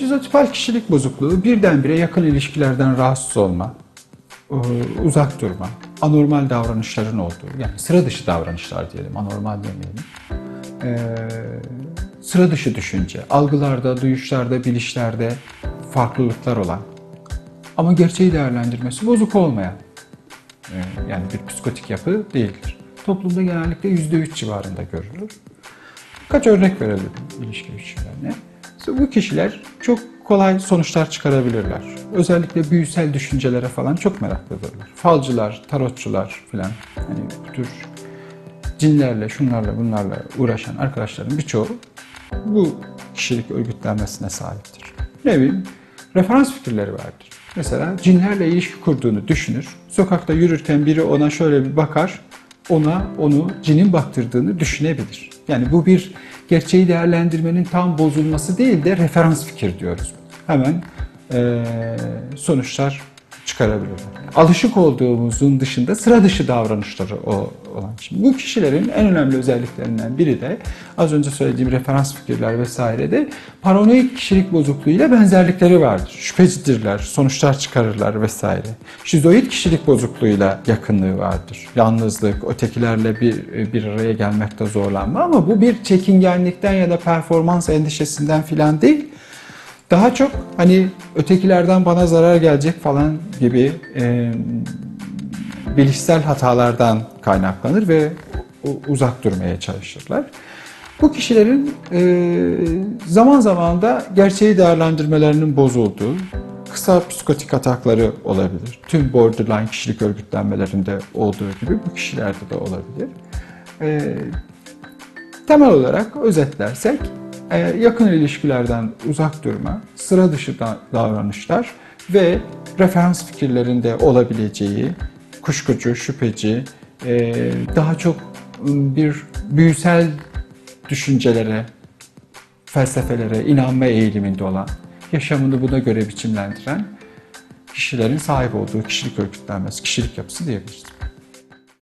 Şizotipal kişilik bozukluğu birdenbire yakın ilişkilerden rahatsız olma, e, uzak durma, anormal davranışların olduğu, yani sıra dışı davranışlar diyelim, anormal demeyelim. E, sıra dışı düşünce, algılarda, duyuşlarda, bilişlerde farklılıklar olan ama gerçeği değerlendirmesi bozuk olmayan e, yani bir psikotik yapı değildir. Toplumda genellikle %3 civarında görülür. Kaç örnek verelim ilişki biçimlerine. Bu kişiler çok kolay sonuçlar çıkarabilirler. Özellikle büyüsel düşüncelere falan çok meraklıdırlar. Falcılar, tarotçular falan hani bu tür cinlerle, şunlarla, bunlarla uğraşan arkadaşların birçoğu bu kişilik örgütlenmesine sahiptir. Ne bileyim, referans fikirleri vardır. Mesela cinlerle ilişki kurduğunu düşünür. Sokakta yürürken biri ona şöyle bir bakar, ona onu cinin baktırdığını düşünebilir. Yani bu bir gerçeği değerlendirmenin tam bozulması değil de referans fikir diyoruz. Hemen eee, sonuçlar çıkarabilirler. Alışık olduğumuzun dışında sıra dışı davranışları o- olan. Şimdi bu kişilerin en önemli özelliklerinden biri de az önce söylediğim referans fikirler vesaire de paranoid kişilik bozukluğuyla benzerlikleri vardır. Şüphecidirler, sonuçlar çıkarırlar vesaire. Şizoid kişilik bozukluğuyla yakınlığı vardır. Yalnızlık, ötekilerle bir, bir araya gelmekte zorlanma ama bu bir çekingenlikten ya da performans endişesinden filan değil. Daha çok hani ötekilerden bana zarar gelecek falan gibi e, bilişsel hatalardan kaynaklanır ve uzak durmaya çalışırlar. Bu kişilerin e, zaman zaman da gerçeği değerlendirmelerinin bozulduğu, kısa psikotik atakları olabilir. Tüm borderline kişilik örgütlenmelerinde olduğu gibi bu kişilerde de olabilir. E, Temel olarak özetlersek yakın ilişkilerden uzak durma, sıra dışı da- davranışlar ve referans fikirlerinde olabileceği kuşkucu, şüpheci, e, daha çok m, bir büyüsel düşüncelere, felsefelere inanma eğiliminde olan, yaşamını buna göre biçimlendiren kişilerin sahip olduğu kişilik örgütlenmesi, kişilik yapısı diyebiliriz.